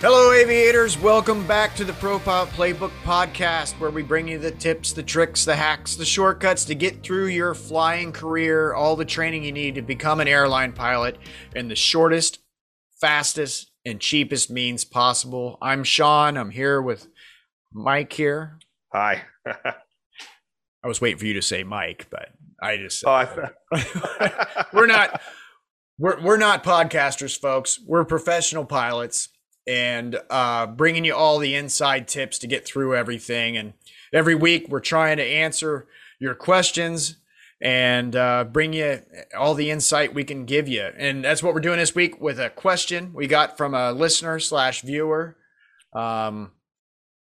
Hello, aviators. Welcome back to the Pro Pilot Playbook podcast, where we bring you the tips, the tricks, the hacks, the shortcuts to get through your flying career, all the training you need to become an airline pilot in the shortest, fastest, and cheapest means possible. I'm Sean. I'm here with Mike here. Hi. I was waiting for you to say Mike, but I just oh, I we're not we're we're not podcasters, folks. We're professional pilots and uh, bringing you all the inside tips to get through everything. And every week we're trying to answer your questions and uh, bring you all the insight we can give you. And that's what we're doing this week with a question we got from a listener slash viewer. Um,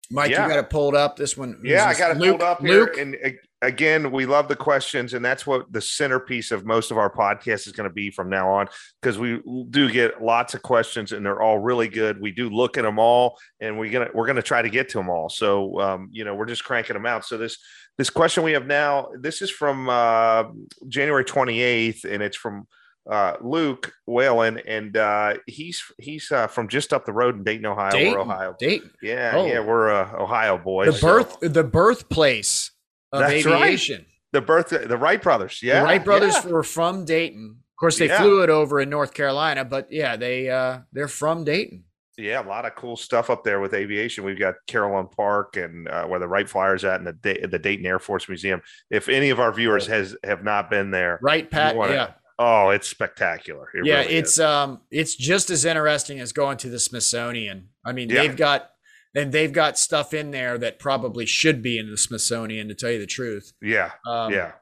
Mike, yeah. you got it pulled up. This one. Yeah, I got it Luke, pulled up here. Luke? And again, we love the questions, and that's what the centerpiece of most of our podcast is going to be from now on, because we do get lots of questions, and they're all really good. We do look at them all, and we're gonna we're gonna try to get to them all. So, um, you know, we're just cranking them out. So this this question we have now, this is from uh, January twenty eighth, and it's from uh, Luke Whalen, and uh, he's he's uh, from just up the road in Dayton, Ohio. Dayton, we're Ohio. Dayton. Yeah, oh. yeah, we're uh, Ohio boys. The birth, so. the birthplace of That's aviation. Right. The birth, the Wright brothers. Yeah, the Wright brothers yeah. were from Dayton. Of course, they yeah. flew it over in North Carolina, but yeah, they uh, they're from Dayton. Yeah, a lot of cool stuff up there with aviation. We've got Carillon Park and uh, where the Wright Flyers at, and the the Dayton Air Force Museum. If any of our viewers has have not been there, right, Pat? Wanna, yeah. Oh, it's spectacular. It yeah, really it's is. um, it's just as interesting as going to the Smithsonian. I mean, yeah. they've got and they've got stuff in there that probably should be in the Smithsonian to tell you the truth. Yeah. Um, yeah.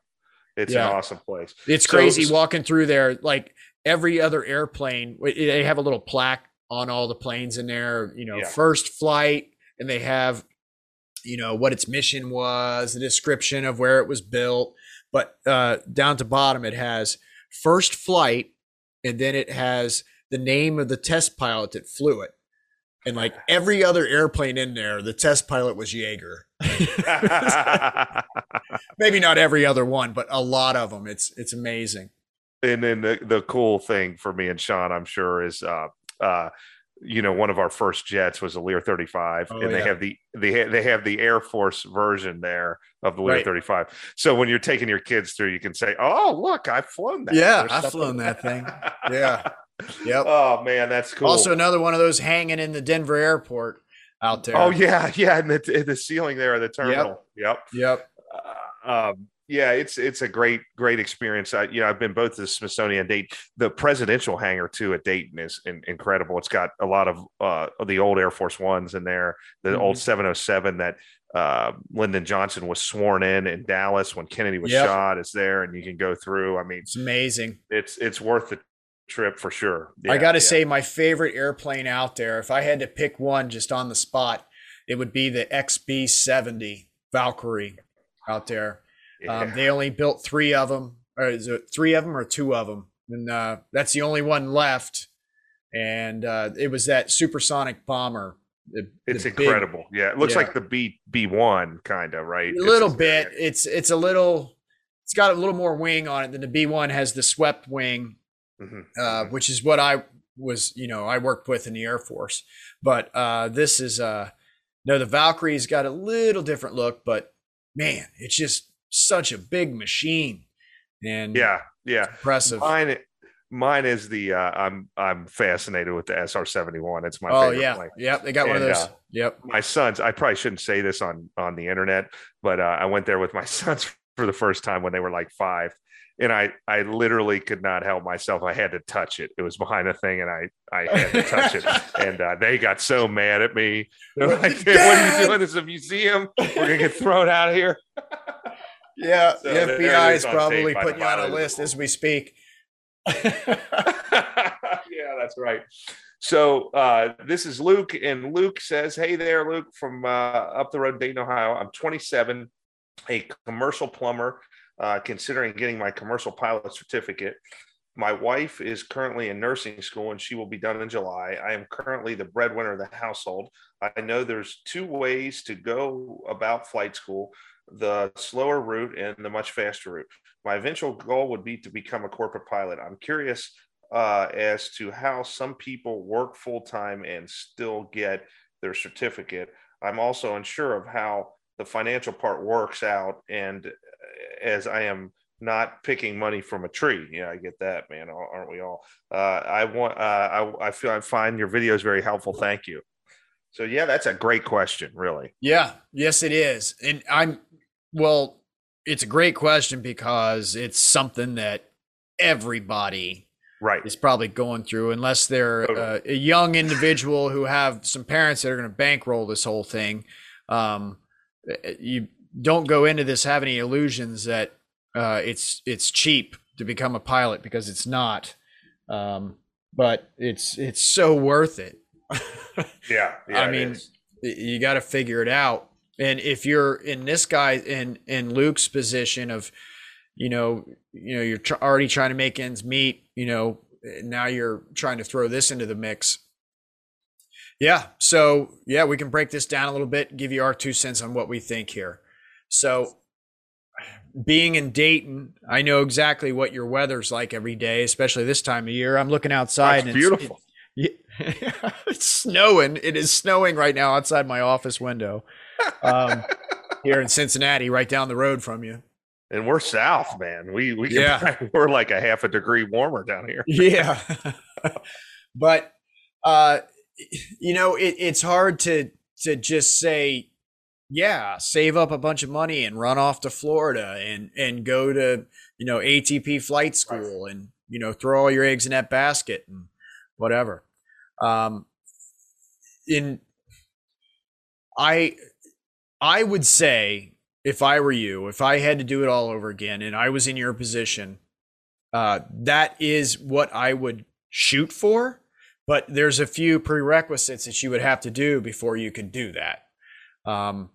It's yeah. an awesome place. It's so, crazy walking through there. Like every other airplane, they have a little plaque on all the planes in there, you know, yeah. first flight, and they have, you know, what its mission was, the description of where it was built. But uh, down to bottom, it has first flight, and then it has the name of the test pilot that flew it and like every other airplane in there, the test pilot was Yeager. Maybe not every other one, but a lot of them. It's it's amazing. And then the, the cool thing for me and Sean, I'm sure, is uh, uh, you know, one of our first jets was a Lear 35, oh, and they yeah. have the they ha- they have the Air Force version there of the Lear right. 35. So when you're taking your kids through, you can say, "Oh, look, I've flown that." Yeah, I've flown that thing. Yeah. Yep. Oh man, that's cool. Also, another one of those hanging in the Denver airport out there. Oh yeah, yeah, in the in the ceiling there of the terminal. Yep. Yep. Uh, um, yeah, it's it's a great great experience. I you know I've been both to the Smithsonian and Dayton. The presidential hangar too at Dayton is in, incredible. It's got a lot of uh, the old Air Force Ones in there. The mm-hmm. old 707 that uh, Lyndon Johnson was sworn in in Dallas when Kennedy was yep. shot is there, and you can go through. I mean, it's amazing. It's it's worth the trip for sure. Yeah, I got to yeah. say, my favorite airplane out there, if I had to pick one just on the spot, it would be the XB 70 Valkyrie out there. Um, yeah. Um, they only built three of them, or is it three of them or two of them? And uh, that's the only one left. And uh, it was that supersonic bomber. The, it's the incredible. Big, yeah, it looks like the B B one kind of right. A little it's, bit. It's it's a little. It's got a little more wing on it than the B one has. The swept wing mm-hmm. uh, mm-hmm. which is what I was, you know, I worked with in the Air Force. But uh, this is, uh, no, the Valkyrie's got a little different look, but man, it's just such a big machine. And yeah, yeah, impressive. Mine, mine is the uh, I'm I'm fascinated with the SR seventy one. It's my favorite. oh yeah, plane. yep. They got and, one of those. Uh, yep. My sons. I probably shouldn't say this on on the internet, but uh, I went there with my sons for the first time when they were like five, and I I literally could not help myself. I had to touch it. It was behind a thing, and I I had to touch it. And uh, they got so mad at me. They're like, "What are you doing? This is a musim. We're gonna get thrown out of here." Yeah, so the FBI is probably putting you on a list as we speak. yeah, that's right. So uh, this is Luke, and Luke says, "Hey there, Luke, from uh, up the road, Dayton, Ohio. I'm 27, a commercial plumber." Uh, considering getting my commercial pilot certificate. My wife is currently in nursing school and she will be done in July. I am currently the breadwinner of the household. I know there's two ways to go about flight school the slower route and the much faster route. My eventual goal would be to become a corporate pilot. I'm curious uh, as to how some people work full time and still get their certificate. I'm also unsure of how the financial part works out. And as I am not picking money from a tree, yeah, I get that, man. Aren't we all? Uh, I want. Uh, I, I feel I find your videos very helpful. Thank you. So yeah, that's a great question, really. Yeah, yes, it is, and I'm well. It's a great question because it's something that everybody right is probably going through unless they're uh, a young individual who have some parents that are going to bankroll this whole thing um, you don't go into this have any illusions that uh, it's it's cheap to become a pilot because it's not um, but it's it's so worth it yeah, yeah i mean you got to figure it out and if you're in this guy in in luke's position of you know, you know, you're tr- already trying to make ends meet, you know, now you're trying to throw this into the mix. Yeah. So, yeah, we can break this down a little bit, give you our two cents on what we think here. So, being in Dayton, I know exactly what your weather's like every day, especially this time of year. I'm looking outside That's and beautiful. It's, it, it's snowing. It is snowing right now outside my office window um, here in Cincinnati, right down the road from you and we're south, man. We we can, yeah. we're like a half a degree warmer down here. yeah, but uh, you know, it, it's hard to to just say, yeah, save up a bunch of money and run off to Florida and and go to you know ATP flight school and you know throw all your eggs in that basket and whatever. Um, in I I would say if I were you, if I had to do it all over again and I was in your position, uh, that is what I would shoot for. But there's a few prerequisites that you would have to do before you could do that. Um,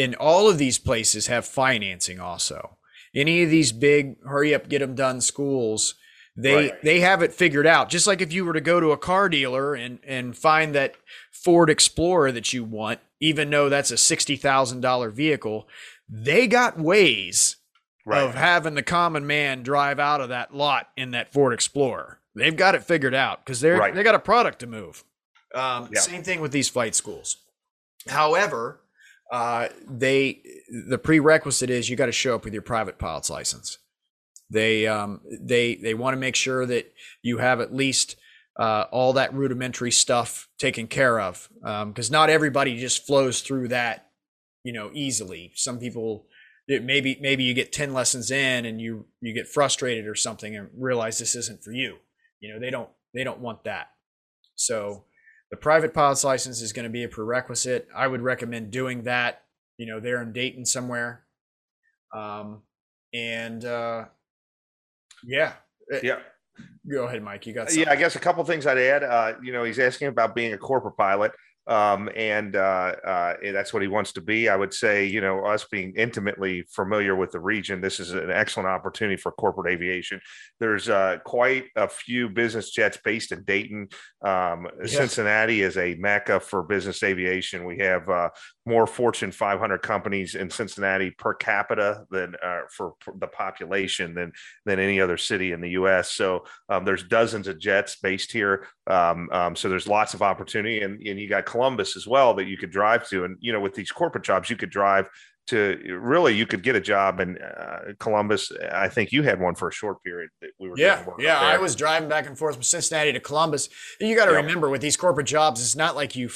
and all of these places have financing also. Any of these big hurry up, get them done schools, they right. they have it figured out. Just like if you were to go to a car dealer and and find that Ford Explorer that you want, even though that's a sixty thousand dollar vehicle, they got ways right. of having the common man drive out of that lot in that Ford Explorer. They've got it figured out because they're right. they got a product to move. Um, yeah. Same thing with these flight schools. However, uh, they the prerequisite is you got to show up with your private pilot's license. They um, they they want to make sure that you have at least uh, all that rudimentary stuff taken care of because um, not everybody just flows through that you know easily. Some people maybe maybe you get 10 lessons in and you you get frustrated or something and realize this isn't for you. You know they don't they don't want that. So the private pilot's license is going to be a prerequisite. I would recommend doing that you know there in dayton somewhere. Um and uh yeah. Eh, yeah. go ahead mike. You got something. yeah i guess a couple things i'd add uh you know he's asking about being a corporate pilot um, and uh, uh, that's what he wants to be. I would say, you know, us being intimately familiar with the region, this is an excellent opportunity for corporate aviation. There's uh, quite a few business jets based in Dayton. Um, yes. Cincinnati is a mecca for business aviation. We have uh, more Fortune 500 companies in Cincinnati per capita than uh, for, for, the population than than any other city in the U.S. So um, there's dozens of jets based here. Um, um, so there's lots of opportunity, and, and you got Columbus as well that you could drive to. And you know, with these corporate jobs, you could drive to really you could get a job in uh, Columbus. I think you had one for a short period that we were. Yeah, yeah. I was driving back and forth from Cincinnati to Columbus. And you got to remember with these corporate jobs, it's not like you.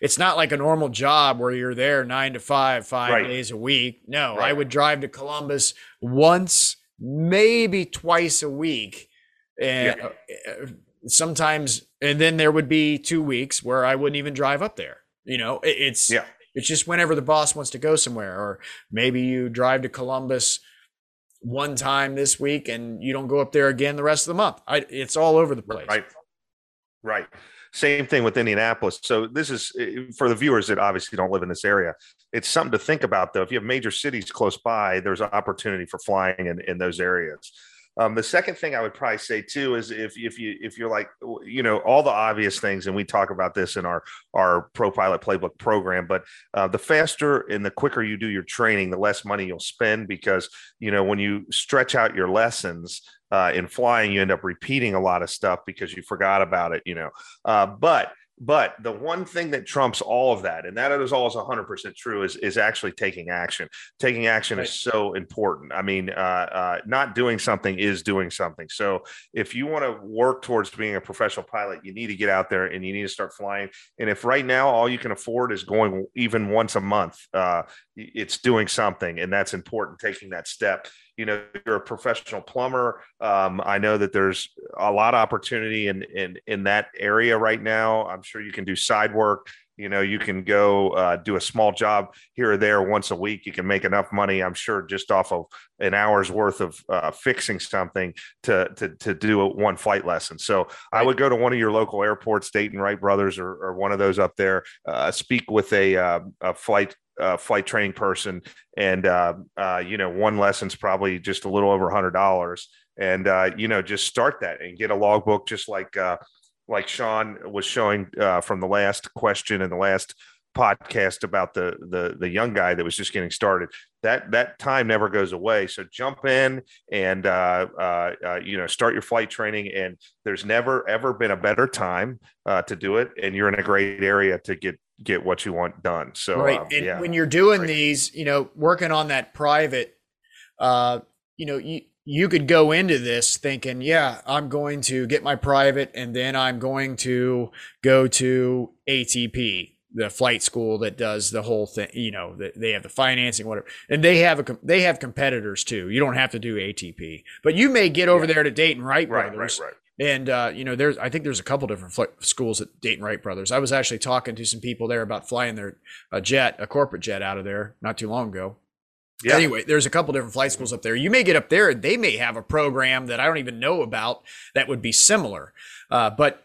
It's not like a normal job where you're there nine to five, five right. days a week. No, right. I would drive to Columbus once, maybe twice a week, and yeah. Sometimes, and then there would be two weeks where I wouldn't even drive up there. You know, it's yeah it's just whenever the boss wants to go somewhere, or maybe you drive to Columbus one time this week and you don't go up there again the rest of the month. I, it's all over the place. Right. Right. Same thing with Indianapolis. So this is eh, for the viewers that obviously don't live in this area. It's something to think about though. If you have major cities close by, there's opportunity for flying in, in those areas. Um, the second thing I would probably say too is if if you if you're like you know all the obvious things, and we talk about this in our our Pro Pilot Playbook program, but uh, the faster and the quicker you do your training, the less money you'll spend because you know when you stretch out your lessons. Uh, in flying, you end up repeating a lot of stuff because you forgot about it, you know. Uh, but but the one thing that trumps all of that, and that is always 100% true, is, is actually taking action. Taking action right. is so important. I mean, uh, uh, not doing something is doing something. So if you want to work towards being a professional pilot, you need to get out there and you need to start flying. And if right now all you can afford is going even once a month, uh, it's doing something. And that's important, taking that step you know you're a professional plumber um, i know that there's a lot of opportunity in in in that area right now. I'm sure you can do side work you know you can go uh, do a small job here or there once a week. You can make enough money i'm sure just off of an hour's worth of uh, fixing something to, to to do a one flight lesson. So i would go to one of your local airports dayton wright brothers or, or one of those up there uh, speak with a, uh, a flight uh, flight training person, and uh, uh, you know, one lesson's probably just a little over a hundred dollars, and uh, you know, just start that and get a logbook, just like uh, like Sean was showing uh, from the last question and the last podcast about the the the young guy that was just getting started. That that time never goes away. So jump in and uh, uh, uh, you know start your flight training. And there's never ever been a better time to do it. And you're in a great area to get get what you want done. So right, um, and yeah, when you're doing these, you know, working on that private, uh, you know, you you could go into this thinking, yeah, I'm going to get my private, and then I'm going to go to ATP, the flight school that does the whole thing. You know, they have the financing, whatever, and they have a they have competitors too. You don't have to do ATP, but you may get over yeah. there to Dayton Wright Brothers. Right, right, right and uh, you know, there's I think there's a couple different fl- schools at Dayton Wright Brothers. I was actually talking to some people there about flying their a jet, a corporate jet out of there not too long ago. Yeah. Anyway, there's a couple different flight schools up there. You may get up there, and they may have a program that I don't even know about that would be similar. Uh, but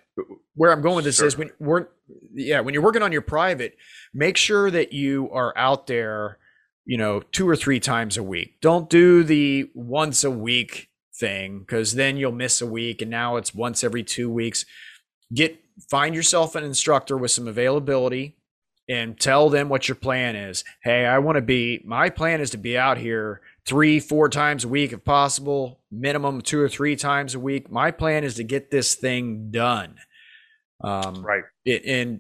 where I'm going with this sure. is when we're yeah when you're working on your private, make sure that you are out there, you know, two or three times a week. Don't do the once a week thing because then you'll miss a week and now it's once every two weeks. Get find yourself an instructor with some availability and tell them what your plan is. Hey i want to be my plan is to be out here three four times a week if possible minimum two or three times a week. My plan is to get this thing done. Um, right. it, and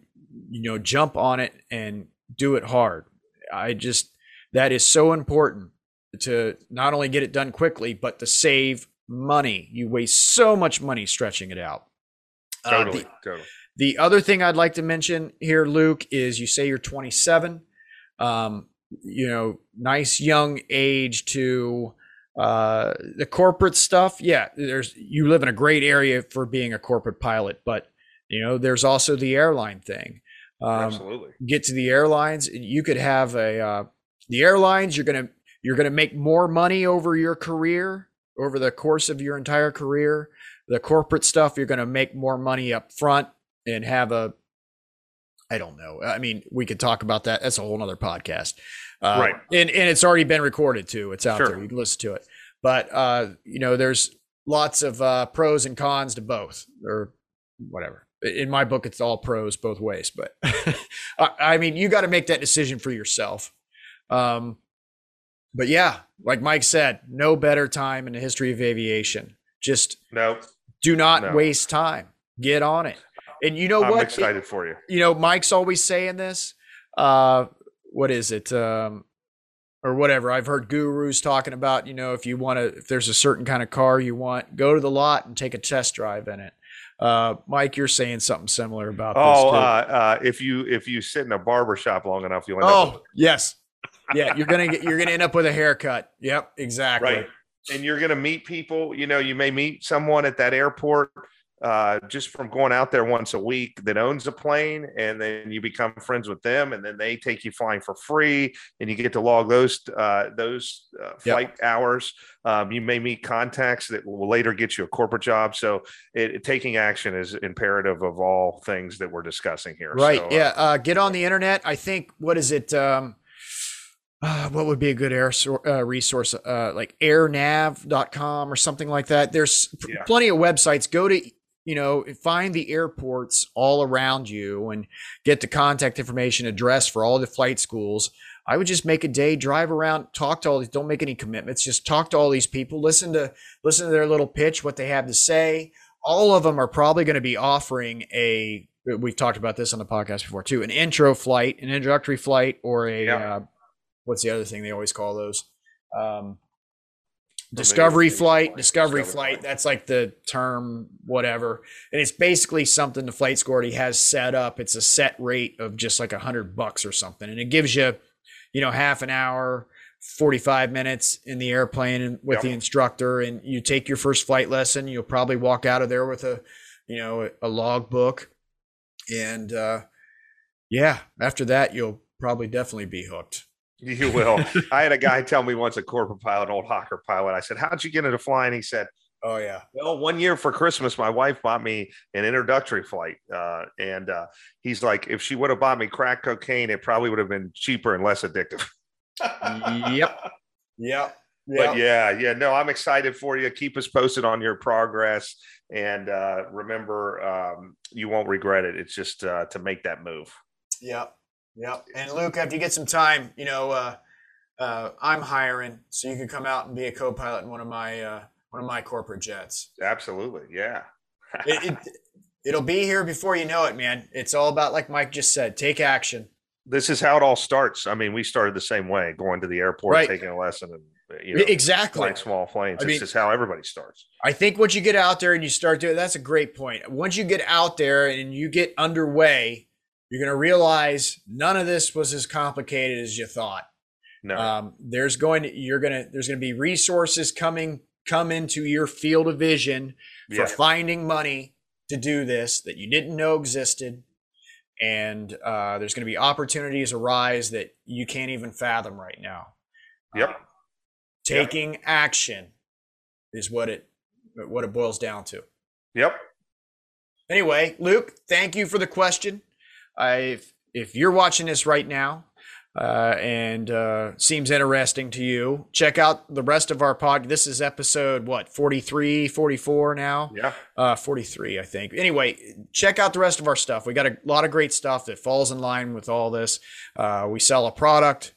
you know jump on it and do it hard. I just that is so important to not only get it done quickly, but to save money. You waste so much money stretching it out. Totally. Uh, the, totally. The other thing I'd like to mention here, Luke, is you say you're 27. Um, you know, nice young age to uh, the corporate stuff. Yeah, there's you live in a great area for being a corporate pilot, but you know, there's also the airline thing. Um, Absolutely. Get to the airlines. You could have a uh, the airlines. You're gonna you're going to make more money over your career, over the course of your entire career. The corporate stuff, you're going to make more money up front and have a, I don't know. I mean, we could talk about that. That's a whole other podcast. Uh, right. And, and it's already been recorded too. It's out sure. there. You can listen to it. But, uh, you know, there's lots of uh, pros and cons to both or whatever. In my book, it's all pros both ways. But I mean, you got to make that decision for yourself. Um, but yeah, like Mike said, no better time in the history of aviation. Just no, do not no. waste time. Get on it. And you know I'm what? I'm excited it, for you. You know, Mike's always saying this. Uh, what is it? Um, or whatever. I've heard gurus talking about, you know, if you want to, if there's a certain kind of car you want, go to the lot and take a test drive in it. Uh, Mike, you're saying something similar about oh, this. Oh, uh, uh, if you if you sit in a barber shop long enough, you'll end oh, up. Oh, yes, yeah, you're gonna get you're gonna end up with a haircut. Yep, exactly. Right. And you're gonna meet people. You know, you may meet someone at that airport uh, just from going out there once a week that owns a plane, and then you become friends with them, and then they take you flying for free, and you get to log those uh, those uh, flight yep. hours. Um, you may meet contacts that will later get you a corporate job. So, it, it, taking action is imperative of all things that we're discussing here. Right? So, yeah. Uh, get on the internet. I think what is it? Um, uh, what would be a good air uh, resource uh, like airnav.com or something like that there's yeah. plenty of websites go to you know find the airports all around you and get the contact information address for all the flight schools i would just make a day drive around talk to all these don't make any commitments just talk to all these people listen to listen to their little pitch what they have to say all of them are probably going to be offering a we've talked about this on the podcast before too an intro flight an introductory flight or a yeah. What's the other thing they always call those? Um, discovery flight, discovery, discovery flight. flight. That's like the term, whatever. And it's basically something the flight school has set up. It's a set rate of just like a hundred bucks or something. And it gives you, you know, half an hour, 45 minutes in the airplane with yep. the instructor. And you take your first flight lesson. You'll probably walk out of there with a, you know, a log book. And, uh, yeah, after that, you'll probably definitely be hooked. You will. I had a guy tell me once, a corporate pilot, an old Hawker pilot. I said, "How'd you get into flying?" He said, "Oh yeah. Well, one year for Christmas, my wife bought me an introductory flight, uh, and uh, he's like, if she would have bought me crack cocaine, it probably would have been cheaper and less addictive." yep. Yep. But yeah, yeah, no, I'm excited for you. Keep us posted on your progress, and uh, remember, um, you won't regret it. It's just uh, to make that move. Yep. Yep. And Luke, after you get some time, you know, uh, uh, I'm hiring, so you can come out and be a co-pilot in one of my uh, one of my corporate jets. Absolutely, yeah. it, it, will be here before you know it, man. It's all about, like Mike just said, take action. This is how it all starts. I mean, we started the same way, going to the airport, right. taking a lesson, and you know, exactly flying small planes. I mean, this is how everybody starts. I think once you get out there and you start doing, that's a great point. Once you get out there and you get underway you're going to realize none of this was as complicated as you thought. No. Um, there's going to you're going to there's going to be resources coming come into your field of vision for yeah. finding money to do this that you didn't know existed and uh, there's going to be opportunities arise that you can't even fathom right now yep uh, taking yep. action is what it what it boils down to yep anyway luke thank you for the question if if you're watching this right now uh, and uh, seems interesting to you, check out the rest of our pod. This is episode what 43, 44 now. Yeah, uh, 43, I think. Anyway, check out the rest of our stuff. We got a lot of great stuff that falls in line with all this. Uh, we sell a product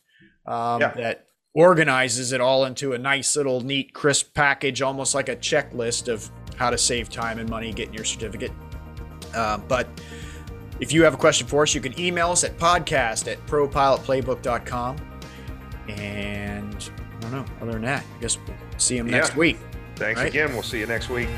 um, yeah. that organizes it all into a nice little neat crisp package almost like a checklist of how to save time and money getting your certificate uh, but if you have a question for us, you can email us at podcast at propilotplaybook.com. And I don't know, other than that, I guess we'll see you next yeah. week. Thanks right? again. We'll see you next week.